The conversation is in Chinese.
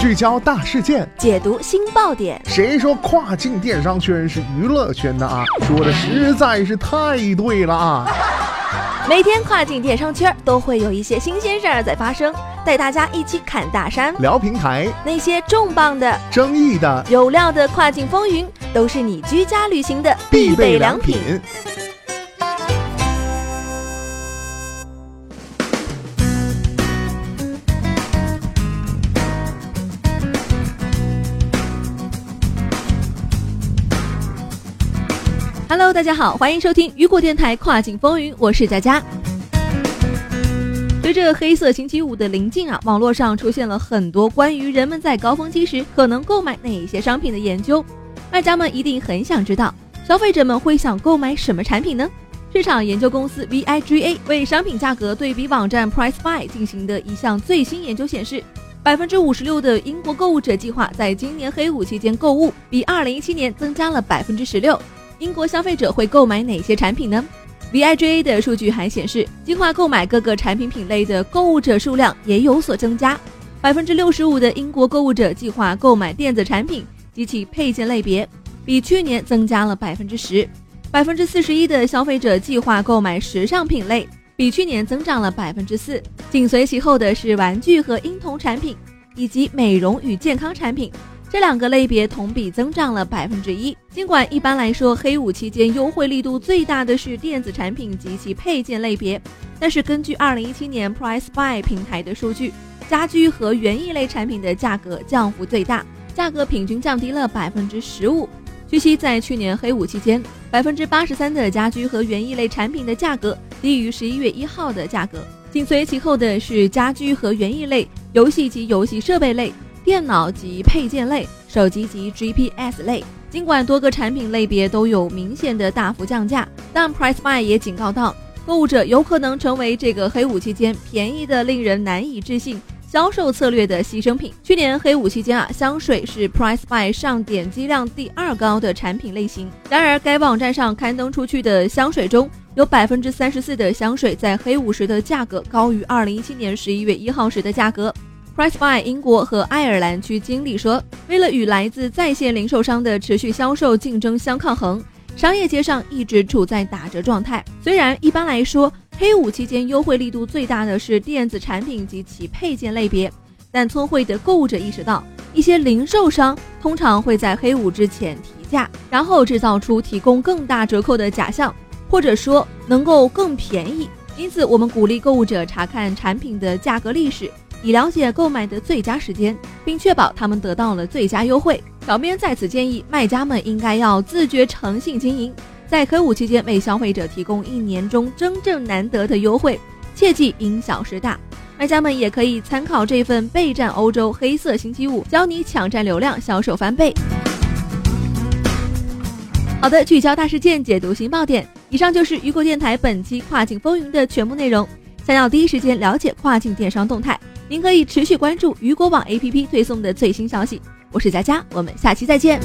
聚焦大事件，解读新爆点。谁说跨境电商圈是娱乐圈的啊？说的实在是太对了啊！每天跨境电商圈都会有一些新鲜事儿在发生，带大家一起侃大山、聊平台，那些重磅的、争议的、有料的跨境风云，都是你居家旅行的必备良品。Hello，大家好，欢迎收听雨果电台跨境风云，我是佳佳。随着黑色星期五的临近啊，网络上出现了很多关于人们在高峰期时可能购买哪些商品的研究。卖家们一定很想知道，消费者们会想购买什么产品呢？市场研究公司 VIGA 为商品价格对比网站 PriceBuy 进行的一项最新研究显示，百分之五十六的英国购物者计划在今年黑五期间购物，比二零一七年增加了百分之十六。英国消费者会购买哪些产品呢？VIGA 的数据还显示，计划购买各个产品品类的购物者数量也有所增加。百分之六十五的英国购物者计划购买电子产品及其配件类别，比去年增加了百分之十。百分之四十一的消费者计划购买时尚品类，比去年增长了百分之四。紧随其后的是玩具和婴童产品，以及美容与健康产品。这两个类别同比增长了百分之一。尽管一般来说黑五期间优惠力度最大的是电子产品及其配件类别，但是根据二零一七年 Price Buy 平台的数据，家居和园艺类产品的价格降幅最大，价格平均降低了百分之十五。据悉，在去年黑五期间，百分之八十三的家居和园艺类产品的价格低于十一月一号的价格。紧随其后的是家居和园艺类、游戏及游戏设备类。电脑及配件类、手机及 GPS 类，尽管多个产品类别都有明显的大幅降价，但 PriceBuy 也警告到，购物者有可能成为这个黑五期间便宜的令人难以置信销售策略的牺牲品。去年黑五期间啊，香水是 PriceBuy 上点击量第二高的产品类型。然而，该网站上刊登出去的香水中有百分之三十四的香水在黑五时的价格高于二零一七年十一月一号时的价格。PriceBuy 英国和爱尔兰区经理说：“为了与来自在线零售商的持续销售竞争相抗衡，商业街上一直处在打折状态。虽然一般来说，黑五期间优惠力度最大的是电子产品及其配件类别，但聪慧的购物者意识到，一些零售商通常会在黑五之前提价，然后制造出提供更大折扣的假象，或者说能够更便宜。因此，我们鼓励购物者查看产品的价格历史。”以了解购买的最佳时间，并确保他们得到了最佳优惠。小编在此建议卖家们应该要自觉诚信经营，在黑五期间为消费者提供一年中真正难得的优惠，切忌因小失大。卖家们也可以参考这份备战欧洲黑色星期五，教你抢占流量，销售翻倍。好的，聚焦大事件，解读新爆点。以上就是雨果电台本期跨境风云的全部内容。想要第一时间了解跨境电商动态。您可以持续关注雨果网 APP 推送的最新消息。我是佳佳，我们下期再见。